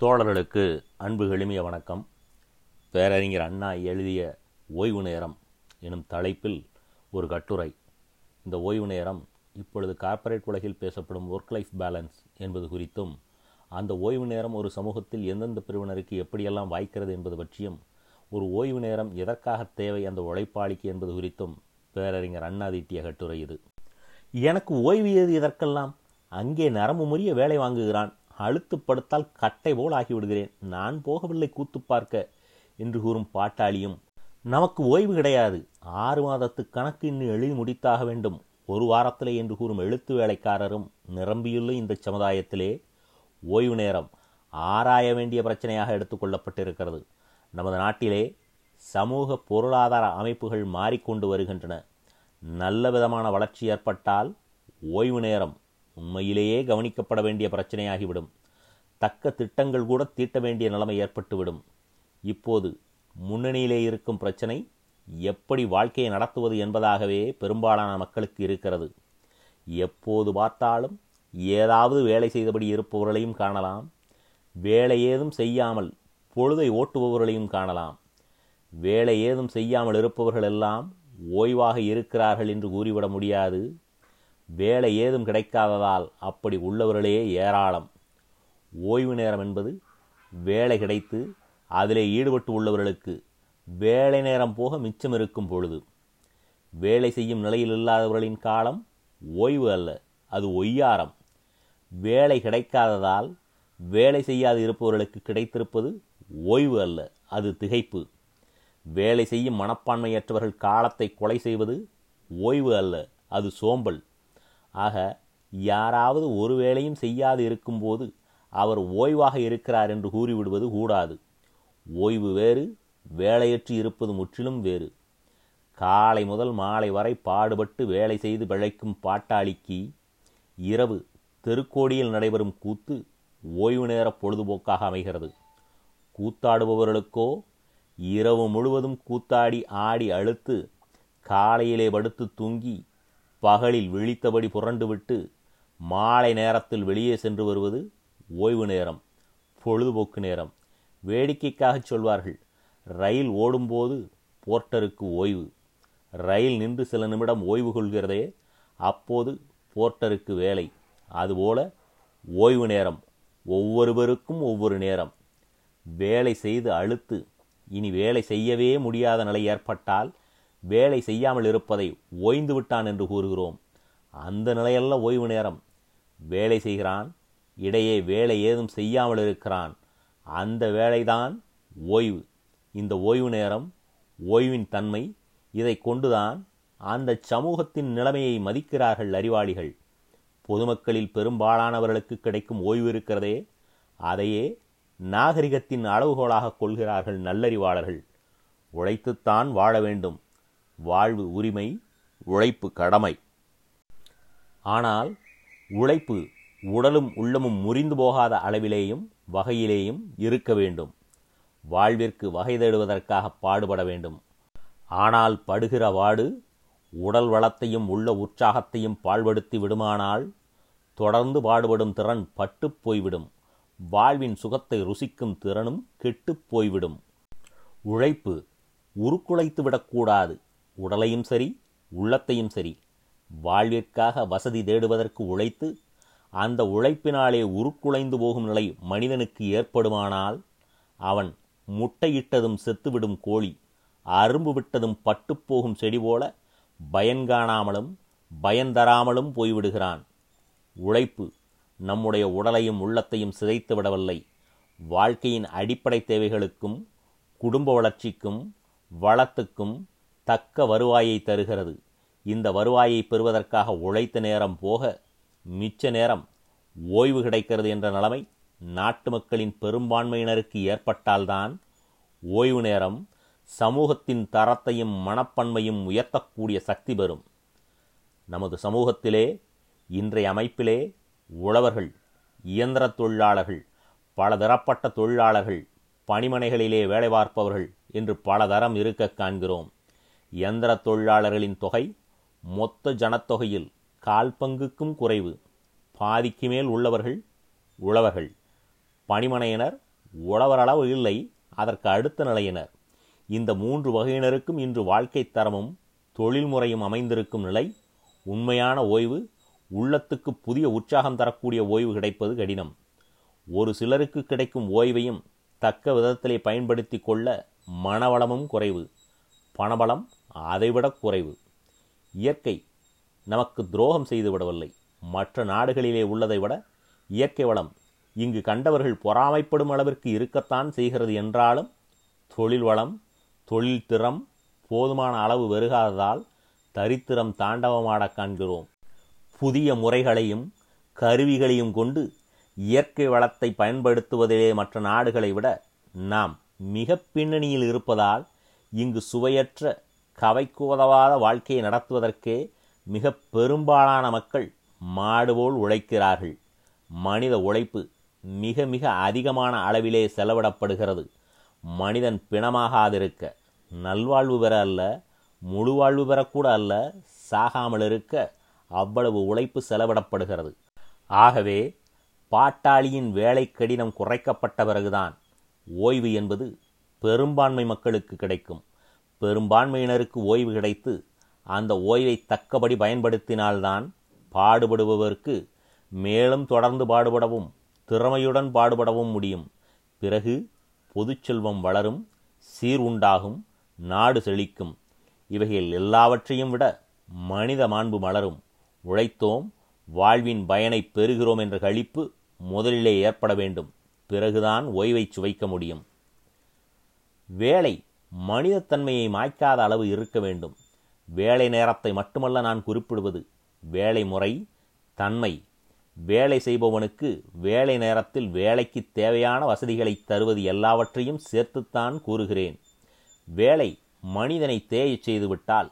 தோழர்களுக்கு அன்பு எளிமைய வணக்கம். பேரறிஞர் அண்ணா எழுதிய ஓய்வு நேரம் எனும் தலைப்பில் ஒரு கட்டுரை. இந்த ஓய்வு நேரம் இப்பொழுது கார்ப்பரேட் உலகில் பேசப்படும் ஒர்க் லைஃப் பேலன்ஸ் என்பது குறித்தும் அந்த ஓய்வு நேரம் ஒரு சமூகத்தில் எந்தெந்த பிரிவினருக்கு எப்படியெல்லாம் வாய்க்கிறது என்பது பற்றியும் ஒரு ஓய்வு நேரம் எதற்காக தேவை அந்த உழைப்பாளிக்கு என்பது குறித்தும் பேரறிஞர் அண்ணா தீட்டிய கட்டுரை இது. எனக்கு ஓய்வு எது இதற்கெல்லாம் அங்கே நரம்பு முறிய வேலை வாங்குகிறான். அழுத்து படுத்தால் கட்டை போல் ஆகிவிடுகிறேன். நான் போகவில்லை கூத்து பார்க்க என்று கூறும் பாட்டாளியும். நமக்கு ஓய்வு கிடையாது. ஆறு மாதத்து கணக்கு இன்னும் எழுதி முடித்தாக வேண்டும். ஒரு வாரத்திலே என்று கூறும் எழுத்து வேலைக்காரரும் நிரம்பியுள்ள இந்த சமுதாயத்திலே ஓய்வு நேரம் ஆராய வேண்டிய பிரச்சனையாக எடுத்துக்கொள்ளப்பட்டிருக்கிறது நமது நாட்டிலே சமூக பொருளாதார அமைப்புகள் மாறிக்கொண்டு வருகின்றன. நல்ல விதமான வளர்ச்சி ஏற்பட்டால் ஓய்வு நேரம் உண்மையிலேயே கவனிக்கப்பட வேண்டிய பிரச்சனையாகிவிடும். தக்க திட்டங்கள் கூட தீட்ட வேண்டிய நிலைமை ஏற்பட்டுவிடும். இப்போது முன்னணியிலே இருக்கும் பிரச்சனை எப்படி வாழ்க்கையை நடத்துவது என்பதாகவே பெரும்பாலான மக்களுக்கு இருக்கிறது. எப்போது பார்த்தாலும் ஏதாவது வேலை செய்தபடி இருப்பவர்களையும் காணலாம். வேலை ஏதும் செய்யாமல் பொழுதை ஓட்டுபவர்களையும் காணலாம். வேலை ஏதும் செய்யாமல் இருப்பவர்கள் எல்லாம் ஓய்வாக இருக்கிறார்கள் என்று கூறிவிட முடியாது. வேலை ஏதும் கிடைக்காததால் அப்படி உள்ளவர்களே ஏராளம். ஓய்வு நேரம் என்பது வேலை கிடைத்து அதிலே ஈடுபட்டு உள்ளவர்களுக்கு வேலை நேரம் போக மிச்சம் இருக்கும் பொழுது. வேலை செய்யும் நிலையில் இல்லாதவர்களின் காலம் ஓய்வு அல்ல அது ஒய்யாரம். வேலை கிடைக்காததால் வேலை செய்யாது இருப்பவர்களுக்கு கிடைத்திருப்பது ஓய்வு அல்ல அது திகைப்பு. வேலை செய்யும் மனப்பான்மையற்றவர்கள் காலத்தை கொலை செய்வது ஓய்வு அல்ல அது சோம்பல். ஆக யாராவது ஒரு வேலையும் செய்யாது இருக்கும்போது அவர் ஓய்வாக இருக்கிறார் என்று கூறிவிடுவது கூடாது. ஓய்வு வேறு வேலையற்று இருப்பது முற்றிலும் வேறு. காலை முதல் மாலை வரை பாடுபட்டு வேலை செய்து பிழைக்கும் பாட்டாளிக்கு இரவு தெருக்கோடியில் நடைபெறும் கூத்து ஓய்வு நேர பொழுதுபோக்காக அமைகிறது. கூத்தாடுபவர்களுக்கோ இரவு முழுவதும் கூத்தாடி ஆடி அழுத்து காலையிலே படுத்து தூங்கி பகலில் விழித்தபடி புரண்டுவிட்டு மாலை நேரத்தில் வெளியே சென்று வருவது ஓய்வு நேரம் பொழுதுபோக்கு நேரம். வேடிக்கைக்காகச் சொல்வார்கள் ரயில் ஓடும்போது போர்ட்டருக்கு ஓய்வு. ரயில் நின்று சில நிமிடம் ஓய்வு கொள்கிறதே அப்போது போர்ட்டருக்கு வேலை. அதுபோல ஓய்வு நேரம் ஒவ்வொருவருக்கும் ஒவ்வொரு நேரம். வேலை செய்து அழுத்து இனி வேலை செய்யவே முடியாத நிலை ஏற்பட்டால் வேலை செய்யாமல் இருப்பதை ஓய்ந்து விட்டான் என்று கூறுகிறோம். அந்த நிலையல்ல ஓய்வு நேரம். வேலை செய்கிறான் இடையே வேலை ஏதும் செய்யாமல் இருக்கிறான். அந்த வேலைதான் ஓய்வு. இந்த ஓய்வு நேரம் ஓய்வின் தன்மை இதை கொண்டுதான் அந்த சமூகத்தின் நிலைமையை மதிக்கிறார்கள் அறிவாளிகள். பொதுமக்களில் பெரும்பாலானவர்களுக்கு கிடைக்கும் ஓய்வு இருக்கிறதே அதையே நாகரிகத்தின் அளவுகோலாக கொள்கிறார்கள் நல்லறிவாளர்கள். உழைத்துத்தான் வாழ வேண்டும். வாழ்வு உரிமை உழைப்பு கடமை. ஆனால் உழைப்பு உடலும் உள்ளமும் முறிந்து போகாத அளவிலேயும் வகையிலேயும் இருக்க வேண்டும். வாழ்விற்கு வகை தேடுவதற்காக பாடுபட வேண்டும். ஆனால் படுகிற வாடு உடல் வளத்தையும் உள்ள உற்சாகத்தையும் பாழ்படுத்தி விடுமானால் தொடர்ந்து பாடுபடும் திறன் பட்டுப் போய்விடும். வாழ்வின் சுகத்தை ருசிக்கும் திறனும் கெட்டுப் போய்விடும். உழைப்பு உருக்குலைத்து விடக்கூடாது உடலையும் சரி உள்ளத்தையும் சரி வாழ்விற்காக வசதி தேடுவதற்கு உழைத்து அந்த உழைப்பினாலே உருக்குலைந்து போகும் நிலை மனிதனுக்கு ஏற்படுமானால் அவன் முட்டையிட்டதும் செத்துவிடும் கோழி அரும்பு விட்டதும் பட்டுப்போகும் செடி போல பயன்காணாமலும் பயன்தராமலும் போய்விடுகிறான். உழைப்பு நம்முடைய உடலையும் உள்ளத்தையும் சிதைத்து விடவில்லை. வாழ்க்கையின் அடிப்படை தேவைகளுக்கும் குடும்ப வளர்ச்சிக்கும் வளத்துக்கும் தக்க வருவாயை தருகிறது. இந்த வருவாயை பெறுவதற்காக உழைத்த நேரம் போக மிச்ச நேரம் ஓய்வு கிடைக்கிறது என்ற நிலைமை நாட்டு மக்களின் பெரும்பான்மையினருக்கு ஏற்பட்டால்தான் ஓய்வு நேரம் சமூகத்தின் தரத்தையும் மனப்பன்மையும் உயர்த்தக்கூடிய சக்தி பெறும். நமது சமூகத்திலே இன்றைய அமைப்பிலே உழவர்கள் இயந்திர தொழிலாளர்கள் பல தரப்பட்ட தொழிலாளர்கள் பணிமனைகளிலே வேலை பார்ப்பவர்கள் என்று பல தரம் இருக்க காண்கிறோம். இயந்திர தொழிலாளர்களின் தொகை மொத்த ஜனத்தொகையில் கால் பங்குக்கும் குறைவு. பாதிக்கு மேல் உள்ளவர்கள் உழவர்கள். பணிமனையினர் உழவரளவு இல்லை அதற்கு அடுத்த நிலையினர். இந்த மூன்று வகையினருக்கும் இன்று வாழ்க்கை தரமும் தொழில் முறையும் அமைந்திருக்கும் நிலை உண்மையான ஓய்வு உள்ளத்துக்கு புதிய உற்சாகம் தரக்கூடிய ஓய்வு கிடைப்பது கடினம். ஒரு சிலருக்கு கிடைக்கும் ஓய்வையும் தக்க விதத்திலே பயன்படுத்தி கொள்ள மனவளமும் குறைவு. பணபலம் அதைவிட குறைவு. இயற்கை நமக்கு துரோகம் செய்து விடவில்லை மற்ற நாடுகளிலே உள்ளதை விட இயற்கை வளம் இங்கு கண்டவர்கள் பொறாமைப்படும் அளவிற்கு இருக்கத்தான் செய்கிறது என்றாலும் தொழில் வளம் தொழில் திறம் போதுமான அளவு வருகாததால் தரித்திரம் தாண்டவமாடக் காண்கிறோம். புதிய முறைகளையும் கருவிகளையும் கொண்டு இயற்கை வளத்தை பயன்படுத்துவதிலே மற்ற நாடுகளை விட நாம் மிக பின்னணியில் இருப்பதால் இங்கு சுவையற்ற கவைக்கு உதவாத வாழ்க்கையை நடத்துவதற்கே மிக பெரும்பாலான மக்கள் மாடுபோல் உழைக்கிறார்கள். மனித உழைப்பு மிக மிக அதிகமான அளவிலே செலவிடப்படுகிறது. மனிதன் பிணமாகாதிருக்க நல்வாழ்வு பெற அல்ல முழு வாழ்வு பெறக்கூட அல்ல சாகாமல் இருக்க அவ்வளவு உழைப்பு செலவிடப்படுகிறது. ஆகவே பாட்டாளியின் வேலை கடினம் குறைக்கப்பட்ட பிறகுதான் ஓய்வு என்பது பெரும்பான்மை மக்களுக்கு கிடைக்கும். பெரும்பான்மையினருக்கு ஓய்வு கிடைத்து அந்த ஓய்வை தக்கபடி பயன்படுத்தினால்தான் பாடுபடுபவருக்கு மேலும் தொடர்ந்து பாடுபடவும் திறமையுடன் பாடுபடவும் முடியும். பிறகு பொதுச்செல்வம் வளரும் சீர் உண்டாகும் நாடு செழிக்கும். இவைகள் எல்லாவற்றையும் விட மனித மாண்பு மலரும். உழைத்தோம் வாழ்வின் பயனை பெறுகிறோம் என்ற கழிப்பு முதலிலே ஏற்பட வேண்டும். பிறகுதான் ஓய்வை சுவைக்க முடியும். வேலை மனிதத்தன்மையை மாய்க்காத அளவு இருக்க வேண்டும். வேலை நேரத்தை மட்டுமல்ல நான் குறிப்பிடுவது வேலை முறை தன்மை. வேலை செய்பவனுக்கு வேலை நேரத்தில் வேலைக்கு தேவையான வசதிகளை தருவது எல்லாவற்றையும் சேர்த்துத்தான் கூறுகிறேன். வேலை மனிதனை தேயச் செய்துவிட்டால்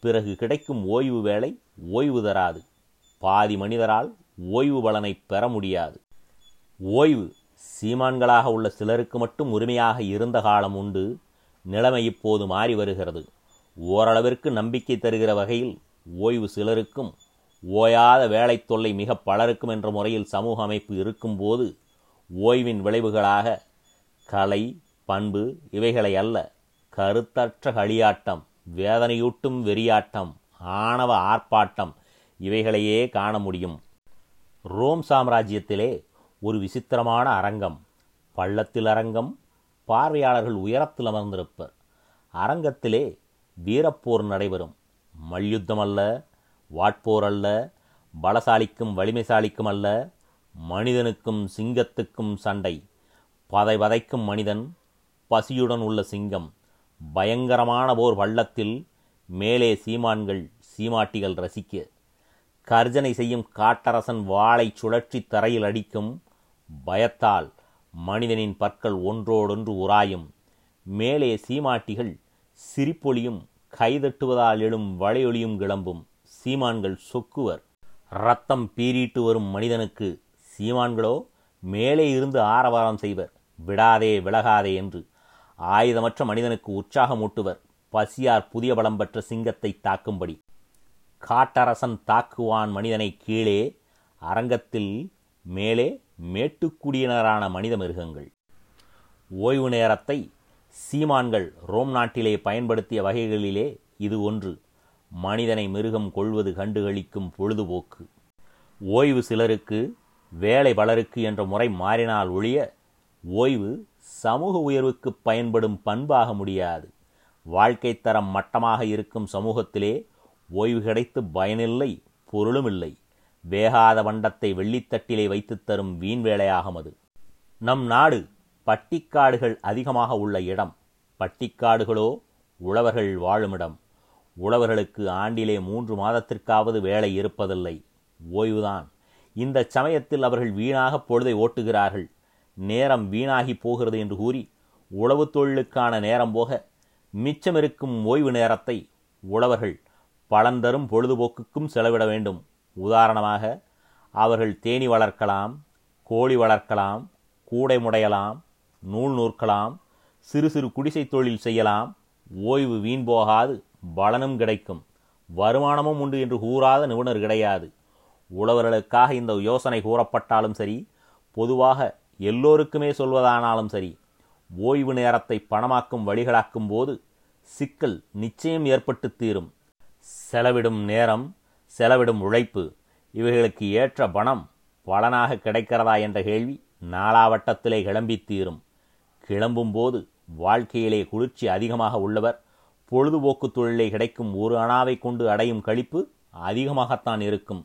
பிறகு கிடைக்கும் ஓய்வு வேலை ஓய்வு தராது. பாதி மனிதரால் ஓய்வு பலனை பெற முடியாது. ஓய்வு சீமான்களாக உள்ள சிலருக்கு மட்டும் உரிமையாக இருந்த காலம் உண்டு. நிலைமை இப்போது மாறி வருகிறது. ஓரளவிற்கு நம்பிக்கை தருகிற வகையில் ஓய்வு சிலருக்கும் ஓயாத வேலை தொல்லை மிக பலருக்கும் என்ற முறையில் சமூக அமைப்பு இருக்கும்போது ஓய்வின் விளைவுகளாக கலை பண்பு இவைகளை அல்ல கருத்தற்ற களியாட்டம் வேதனையூட்டும் வெறியாட்டம் ஆணவ ஆர்ப்பாட்டம் இவைகளையே காண முடியும். ரோம் சாம்ராஜ்யத்திலே ஒரு விசித்திரமான அரங்கம் பள்ளத்தில் அரங்கம் பார்வையாளர்கள் உயரத்தில் அமர்ந்திருப்பர். அரங்கத்திலே வீரப்போர் நடைபெறும். மல்யுத்தம் அல்ல வாட்போர் அல்ல பலசாலிக்கும் வலிமைசாலிக்கும் அல்ல மனிதனுக்கும் சிங்கத்துக்கும் சண்டை. பதை வதைக்கும் மனிதன் பசியுடன் உள்ள சிங்கம். பயங்கரமான போர் வள்ளத்தில் மேலே சீமான்கள் சீமாட்டிகள் ரசிக்க. கர்ஜனை செய்யும் காட்டரசன் வாளை சுழற்றி தரையில் அடிக்கும் பயத்தால் மனிதனின் பற்கள் ஒன்றோடொன்று உராயும். மேலே சீமாட்டிகள் சிரிப்பொலியும் கைதட்டுவதால் எழும் வளையொலியும் கிளம்பும். சீமான்கள் சொக்குவர். ரத்தம் பீறிட்டு வரும் மனிதனுக்கு சீமான்களோ மேலே இருந்து ஆரவாரம் செய்வர். விடாதே விலகாதே என்று ஆயுதமற்ற மனிதனுக்கு உற்சாகமூட்டுவர். பசியார் புதிய பலம் பெற்ற சிங்கத்தை தாக்கும்படி. காட்டரசன் தாக்குவான் மனிதனை கீழே அரங்கத்தில் மேலே மேட்டுக்குடியினரான மனித மிருகங்கள். ஓய்வு நேரத்தை சீமான்கள் ரோம் நாட்டிலே பயன்படுத்திய வகைகளிலே இது ஒன்று. மனிதனை மிருகம் கொள்வது கண்டுகளிக்கும் பொழுதுபோக்கு. ஓய்வு சிலருக்கு வேலை பலருக்கு என்ற முறை மாறினால் ஒழிய ஓய்வு சமூக உயர்வுக்கு பயன்படும் பண்பாக முடியாது. வாழ்க்கை தரம் மட்டமாக இருக்கும் சமூகத்திலே ஓய்வு கிடைத்து பயனில்லை பொருளும் இல்லை வேகாத வண்டத்தை வெள்ளித்தட்டிலே வைத்துத் தரும் வீண் வேலையாகும் அது. நம் நாடு பட்டிக்காடுகள் அதிகமாக உள்ள இடம். பட்டிக்காடுகளோ உழவர்கள் வாழுமிடம். உழவர்களுக்கு ஆண்டிலே மூன்று மாதத்திற்காவது வேலை இருப்பதில்லை. ஓய்வுதான். இந்த சமயத்தில் அவர்கள் வீணாக பொழுதை ஓட்டுகிறார்கள். நேரம் வீணாகி போகிறது என்று கூறி உழவு தொழிலுக்கான நேரம் போக மிச்சமிருக்கும் ஓய்வு நேரத்தை உழவர்கள் பலந்தரும் பொழுதுபோக்குக்கும் செலவிட வேண்டும். உதாரணமாக அவர்கள் தேனி வளர்க்கலாம் கோழி வளர்க்கலாம் கூடை முடையலாம் நூல் நூற்கலாம் சிறு சிறு குடிசை தொழில் செய்யலாம் ஓய்வு வீண் போகாது பலனும் கிடைக்கும் வருமானமும் உண்டு என்று கூறாத நிபுணர் கிடையாது. உழவர்களுக்காக இந்த யோசனை கூறப்பட்டாலும் சரி பொதுவாக எல்லோருக்குமே சொல்வதானாலும் சரி ஓய்வு நேரத்தை பணமாக்கும் வழிகளாக்கும் போது சிக்கல் நிச்சயம் ஏற்பட்டு தீரும். செலவிடும் நேரம் செலவிடும் உழைப்பு இவைகளுக்கு ஏற்ற பணம் பலனாக கிடைக்கிறதா என்ற கேள்வி நாலாவட்டத்திலே கிளம்பி தீரும். கிளம்பும்போது வாழ்க்கையிலே குளிர்ச்சி அதிகமாக உள்ளவர் பொழுதுபோக்கு தொழிலை கிடைக்கும் ஒரு அணாவை கொண்டு அடையும் கழிப்பு அதிகமாகத்தான் இருக்கும்.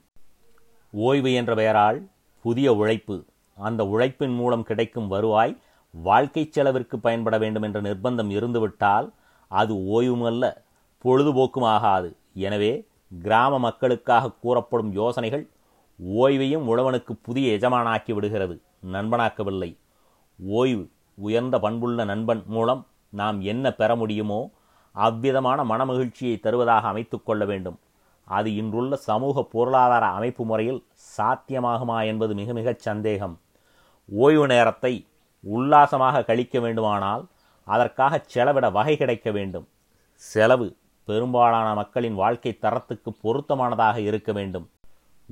ஓய்வு என்ற பெயரால் புதிய உழைப்பு அந்த உழைப்பின் மூலம் கிடைக்கும் வருவாய் வாழ்க்கை செலவிற்கு பயன்பட வேண்டும் என்ற நிர்பந்தம் இருந்துவிட்டால் அது ஓய்வுமல்ல பொழுதுபோக்கும் ஆகாது எனவே கிராம மக்களுக்காக கூறப்படும் யோசனைகள் ஓய்வையும் உழவனுக்கு புதிய எஜமானாக்கி விடுகிறது. நண்பனாக்கவில்லை. ஓய்வு உயர்ந்த பண்புள்ள நண்பன் மூலம் நாம் என்ன பெற முடியுமோ அவ்விதமான மனமகிழ்ச்சியை தருவதாக அமைத்துக்கொள்ள வேண்டும். அது இன்றுள்ள சமூக பொருளாதார அமைப்பு முறையில் சாத்தியமாகுமா என்பது மிக மிகச் சந்தேகம். ஓய்வு நேரத்தை உல்லாசமாக கழிக்க வேண்டுமானால் அதற்காக செலவிட வகை கிடைக்க வேண்டும். செலவு பெரும்பாலான மக்களின் வாழ்க்கை தரத்துக்கு பொருத்தமானதாக இருக்க வேண்டும்.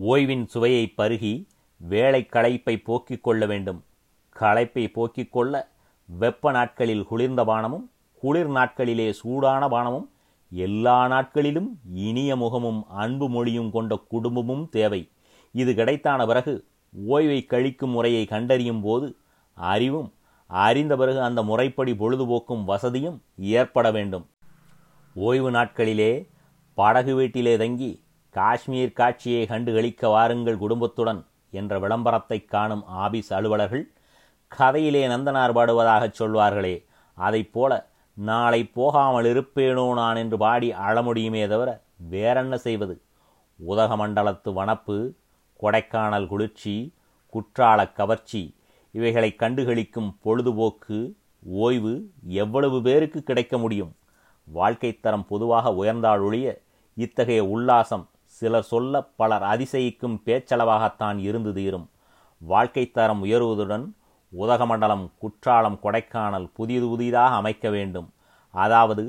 ஓய்வின் சுவையை பருகி வேலை களைப்பை போக்கிக் கொள்ள வேண்டும். களைப்பை போக்கிக் கொள்ள வெப்ப நாட்களில் குளிர்ந்த பானமும் குளிர் நாட்களிலே சூடான பானமும் எல்லா நாட்களிலும் இனிய முகமும் அன்பு மொழியும் கொண்ட குடும்பமும் தேவை. இது கிடைத்தான பிறகு ஓய்வை கழிக்கும் முறையை கண்டறியும் போது அறிவும் அறிந்த பிறகு அந்த முறைப்படி பொழுதுபோக்கும் வசதியும் ஏற்பட வேண்டும். ஓய்வு நாட்களிலே படகு வீட்டிலே தங்கி காஷ்மீர் காட்சியை கண்டு கழிக்க வாருங்கள் குடும்பத்துடன் என்ற விளம்பரத்தை காணும் ஆபீஸ் அலுவலர்கள் கதையிலே நந்தனார் பாடுவதாகச் சொல்வார்களே அதைப் போல நாளை போகாமல் இருப்பேனோ நான் என்று பாடி அழ முடியுமே தவிர வேறென்ன செய்வது? உதகமண்டலத்து வனப்பு கொடைக்கானல் குளிர்ச்சி குற்றால கவர்ச்சி இவைகளை கண்டுகளிக்கும் பொழுதுபோக்கு ஓய்வு எவ்வளவு பேருக்கு கிடைக்க முடியும்? வாழ்க்கை தரம் பொதுவாக உயர்ந்தாலொழிய இத்தகைய உல்லாசம் சிலர் சொல்ல பலர் அதிசயிக்கும் பேச்சளவாகத்தான் இருந்து தீரும். வாழ்க்கை தரம் உயர்வதுடன் உதகமண்டலம் குற்றாலம் கொடைக்கானல் புதிது புதிதாக அமைக்க வேண்டும். அதாவது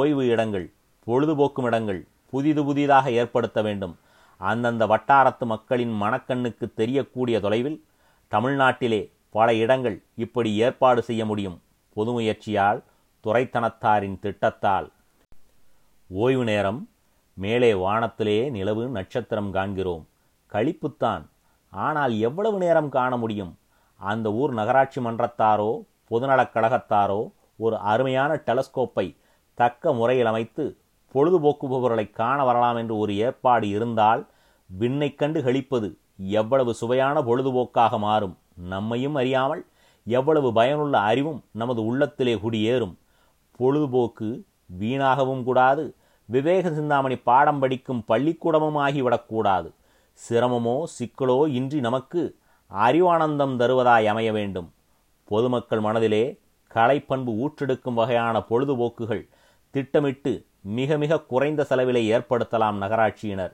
ஓய்வு இடங்கள் பொழுதுபோக்கும் இடங்கள் புதிது புதிதாக ஏற்படுத்த வேண்டும். அந்தந்த வட்டாரத்து மக்களின் மனக்கண்ணுக்கு தெரியக்கூடிய தொலைவில் தமிழ்நாட்டிலே பல இடங்கள் இப்படி ஏற்பாடு செய்ய முடியும். பொது முயற்சியால் துறைத்தனத்தாரின் திட்டத்தால். ஓய்வு நேரம் மேலே வானத்திலே நிலவு நட்சத்திரம் காண்கிறோம். கழிப்புத்தான் ஆனால் எவ்வளவு நேரம் காண முடியும்? அந்த ஊர் நகராட்சி மன்றத்தாரோ பொதுநலக் கழகத்தாரோ ஒரு அருமையான டெலஸ்கோப்பை தக்க முறையில் அமைத்து பொழுதுபோக்குபவர்களை காண வரலாம் என்று ஒரு ஏற்பாடு இருந்தால் விண்ணை கண்டு கழிப்பது எவ்வளவு சுவையான பொழுதுபோக்காக மாறும் நம்மையும் அறியாமல் எவ்வளவு பயனுள்ள அறிவும் நமது உள்ளத்திலே குடியேறும். பொழுதுபோக்கு வீணாகவும் கூடாது. விவேக சிந்தாமணி பாடம் படிக்கும் பள்ளிக்கூடமும் ஆகிவிடக்கூடாது சிரமமோ சிக்கலோ இன்றி நமக்கு அறிவானந்தம் தருவதாய் அமைய வேண்டும். பொதுமக்கள் மனதிலே கலைப்பண்பு ஊற்றெடுக்கும் வகையான பொழுதுபோக்குகள் திட்டமிட்டு மிக மிக குறைந்த செலவிலே ஏற்படுத்தலாம் நகராட்சியினர்.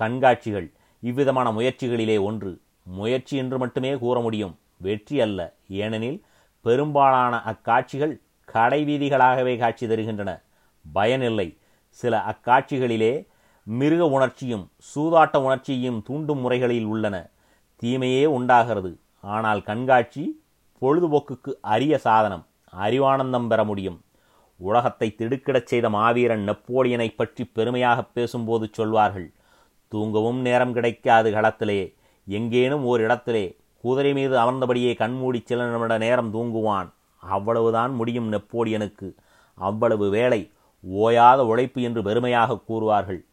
கண்காட்சிகள் இவ்விதமான முயற்சிகளிலே ஒன்று. முயற்சி என்று மட்டுமே கூற முடியும். வெற்றி அல்ல. ஏனெனில் பெரும்பாலான அக்காட்சிகள் கடை வீதிகளாகவே காட்சி தருகின்றன. பயனில்லை சில அக்காட்சிகளிலே மிருக உணர்ச்சியும் சூதாட்ட உணர்ச்சியும் தூண்டும் முறைகளில் உள்ளன. தீமையே உண்டாகிறது. ஆனால் கண்காட்சி பொழுதுபோக்குக்கு அரிய சாதனம். அறிவானந்தம் பெற முடியும். உலகத்தை திடுக்கிடச் செய்த மாவீரன் நெப்போலியனை பற்றி பெருமையாக பேசும்போது சொல்வார்கள் தூங்கவும் நேரம் கிடைக்காது களத்திலே. எங்கேனும் ஓர் இடத்திலே. குதிரை மீது அமர்ந்தபடியே கண்மூடி சில நிமிட நேரம் தூங்குவான். அவ்வளவுதான் முடியும் நெப்போடியனுக்கு அவ்வளவு வேலை ஓயாத உழைப்பு என்று பெருமையாக கூறுவார்கள்.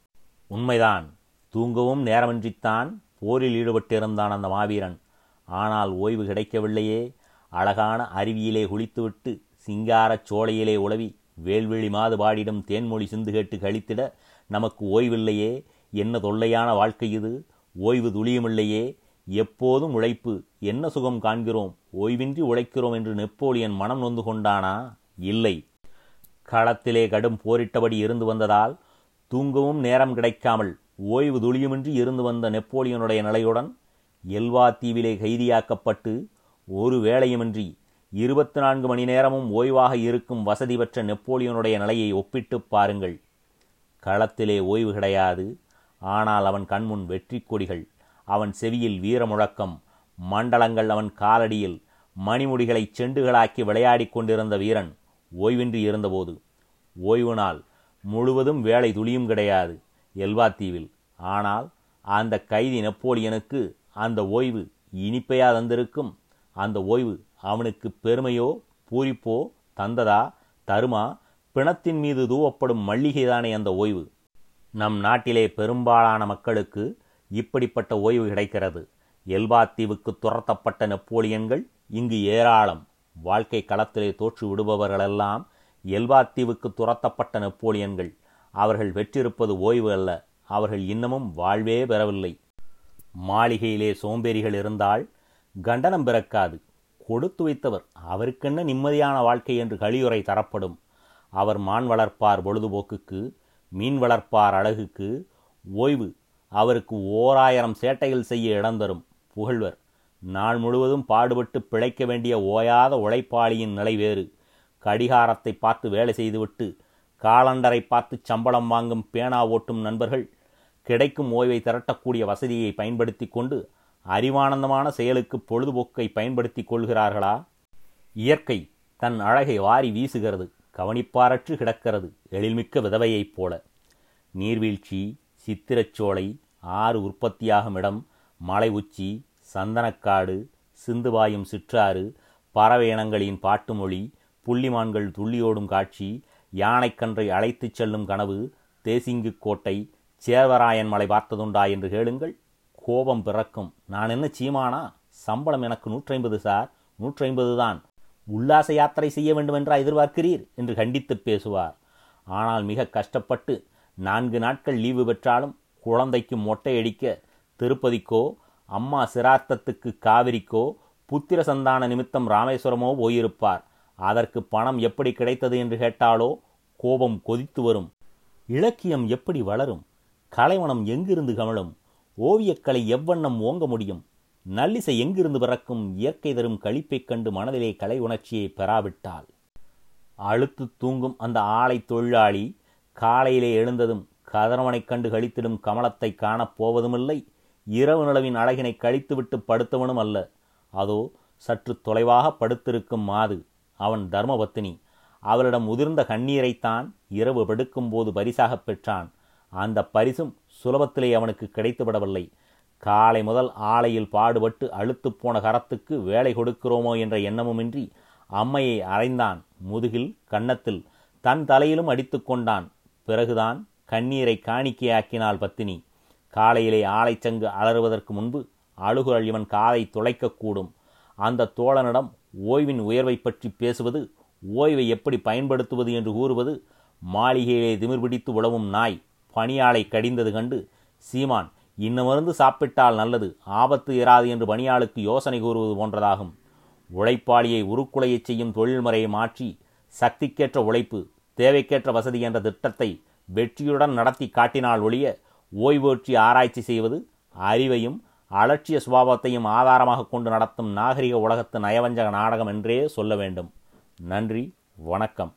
உண்மைதான் தூங்கவும் நேரமின்றித்தான் போரில் ஈடுபட்டிருந்தான் அந்த மாவீரன். ஆனால் ஓய்வு கிடைக்கவில்லையே. அழகான அருவியிலே குளித்துவிட்டு சிங்காரச் சோலையிலே உழவி வேல்விழி மாது பாடிடும் தேன்மொழி சிந்து கேட்டு கழித்திட நமக்கு ஓய்வில்லையே. என்ன தொல்லையான வாழ்க்கை இது. ஓய்வு துளியுமில்லையே. எப்போதும் உழைப்பு. என்ன சுகம் காண்கிறோம்? ஓய்வின்றி உழைக்கிறோம் என்று நெப்போலியன் மனம் நொந்து கொண்டானா? இல்லை. களத்திலே கடும் போரிட்டபடி இருந்து வந்ததால் தூங்கவும் நேரம் கிடைக்காமல் ஓய்வு துளியுமின்றி இருந்து வந்த நெப்போலியனுடைய நிலையுடன் எல்வா தீவிலே கைதியாக்கப்பட்டு ஒரு வேளையுமின்றி இருபத்தி நான்கு மணி நேரமும் ஓய்வாக இருக்கும் வசதி பெற்ற நெப்போலியனுடைய நிலையை ஒப்பிட்டுப் பாருங்கள். களத்திலே ஓய்வு கிடையாது. ஆனால் அவன் கண்முன் வெற்றி கொடிகள் அவன் செவியில் வீர முழக்கம் மண்டலங்கள் அவன் காலடியில். மணிமுடிகளை செண்டுகளாக்கி விளையாடிக் கொண்டிருந்த வீரன் ஓய்வின்றி இருந்தபோது. ஓய்வு நாள். முழுவதும் வேலை துளியும் கிடையாது எல்வா தீவில் ஆனால் அந்த கைதி நெப்போலியனுக்கு அந்த ஓய்வு இனிப்பையா தந்திருக்கும்? அந்த ஓய்வு அவனுக்கு பெருமையோ பூரிப்போ தந்ததா தருமா? பிணத்தின் மீது தூவப்படும் மல்லிகைதானே அந்த ஓய்வு? நம் நாட்டிலே பெரும்பாலான மக்களுக்கு இப்படிப்பட்ட ஓய்வு கிடைக்கிறது. எல்பா தீவுக்கு துரத்தப்பட்ட நெப்போலியன்கள் இங்கு ஏராளம். வாழ்க்கை களத்திலே தோற்று விடுபவர்களெல்லாம் எல்பா தீவுக்கு துரத்தப்பட்ட நெப்போலியன்கள். அவர்கள் வெற்றிருப்பது ஓய்வு அல்ல. அவர்கள் இன்னமும் வாழ்வே பெறவில்லை. மாளிகையிலே சோம்பேறிகள் இருந்தால் கண்டனம் பிறக்காது. கொடுத்து வைத்தவர் அவருக்கென்ன நிம்மதியான வாழ்க்கை என்று கழியுறை தரப்படும். அவர் மான் வளர்ப்பார் பொழுதுபோக்குக்கு மீன் வளர்ப்பார் அழகுக்கு ஓய்வு அவருக்கு ஓராயிரம் சேட்டைகள் செய்ய இடம் தரும். புகழ்வர். நாள் முழுவதும் பாடுபட்டு பிழைக்க வேண்டிய ஓயாத உழைப்பாளியின் நிலை வேறு. கடிகாரத்தை பார்த்து வேலை செய்துவிட்டு காலண்டரை பார்த்து சம்பளம் வாங்கும் பேனா ஓட்டும் நண்பர்கள் கிடைக்கும் ஓய்வை திரட்டக்கூடிய வசதியை பயன்படுத்தி கொண்டு அறிவானந்தமான செயலுக்கு பொழுதுபோக்கை பயன்படுத்தி கொள்கிறார்களா? இயற்கை தன் அழகை வாரி வீசுகிறது கவனிப்பாரற்று கிடக்கிறது எழில்மிக்க விதவையைப் போல. நீர்வீழ்ச்சி சித்திரச்சோலை ஆறு உற்பத்தியாகும் இடம் மலை உச்சி சந்தனக்காடு சிந்துவாயும் சிற்றாறு பறவை இனங்களின் பாட்டு மொழி புள்ளிமான்கள் துள்ளியோடும் காட்சி யானைக்கன்றை அழைத்துச் செல்லும் கனவு தேசிங்கு கோட்டை சேர்வராயன் மலை பார்த்ததுண்டா என்று கேளுங்கள். கோபம் பிறக்கும். நான் என்ன சீமானா? சம்பளம் எனக்கு நூற்றைம்பது சார். நூற்றைம்பது தான். உல்லாச யாத்திரை செய்ய வேண்டுமென்றா எதிர்பார்க்கிறீர்? என்று கண்டித்து பேசுவார். ஆனால் மிக கஷ்டப்பட்டு நான்கு நாட்கள் லீவு பெற்றாலும் குழந்தைக்கு மொட்டையடிக்க திருப்பதிக்கோ அம்மா சிரார்த்தத்துக்கு காவிரிக்கோ புத்திர சந்தான நிமித்தம் ராமேஸ்வரமோ போயிருப்பார். அதற்கு பணம் எப்படி கிடைத்தது என்று கேட்டாலோ கோபம் கொதித்து வரும். இலக்கியம் எப்படி வளரும்? கலைவனம் எங்கிருந்து கமழும்? ஓவியக்கலை எவ்வண்ணம் ஓங்க முடியும்? நல்லிசை எங்கிருந்து பிறக்கும்? இயற்கை தரும் களிப்பைக் கண்டு மனதிலே கலை உணர்ச்சியை பெறாவிட்டால். அழுத்து தூங்கும் அந்த ஆலை தொழிலாளி காலையிலே எழுந்ததும் கதிரவனைக் கண்டு கழித்திடும் கமலத்தை காணப் போவதுமில்லை. இரவு நிலவின் அழகினை கழித்துவிட்டு படுத்தவனும் அல்ல. அதோ சற்று தொலைவாக படுத்திருக்கும் மாது அவன் தர்மபத்தினி. அவளிடம் உதிர்ந்த கண்ணீரைத்தான் இரவு படுக்கும்போது பரிசாகப் பெற்றான். அந்த பரிசும் சுலபத்திலே அவனுக்கு கிடைத்துவிடவில்லை. காலை முதல் ஆலையில் பாடுபட்டு அழுத்துப் போன கரத்துக்கு வேலை கொடுக்கிறோமோ என்ற எண்ணமுமின்றி அம்மையை அறைந்தான். முதுகில் கன்னத்தில் தன் தலையிலும் அடித்து கொண்டான். பிறகுதான் கண்ணீரை காணிக்கையாக்கினாள் பத்தினி. காலையிலே ஆலைச்சங்கு அலறுவதற்கு முன்பு அழுகுரல் இவன் காதை துளைக்கக்கூடும். அந்த தோழனிடம் ஓய்வின் உயர்வை பற்றி பேசுவது ஓய்வை எப்படி பயன்படுத்துவது என்று கூறுவது மாளிகையிலே திமிர் பிடித்து உழவும் நாய் பணியாளை கடிந்தது கண்டு சீமான் இன்னமருந்து சாப்பிட்டால் நல்லது ஆபத்து இராது என்று பணியாளுக்கு யோசனை கூறுவது போன்றதாகும். உழைப்பாளியை உருக்குலையச் செய்யும் தொழில்முறையை மாற்றி சக்திக்கேற்ற உழைப்பு தேவைக்கேற்ற வசதி என்ற திட்டத்தை வெற்றியுடன் நடத்தி காட்டினால் ஒழிய ஓய்வேற்றி ஆராய்ச்சி செய்வது அறிவையும் அலட்சிய சுபாவத்தையும் ஆதாரமாக கொண்டு நடத்தும் நாகரிக உலகத்து நயவஞ்சக நாடகம் என்றே சொல்ல வேண்டும். நன்றி வணக்கம்.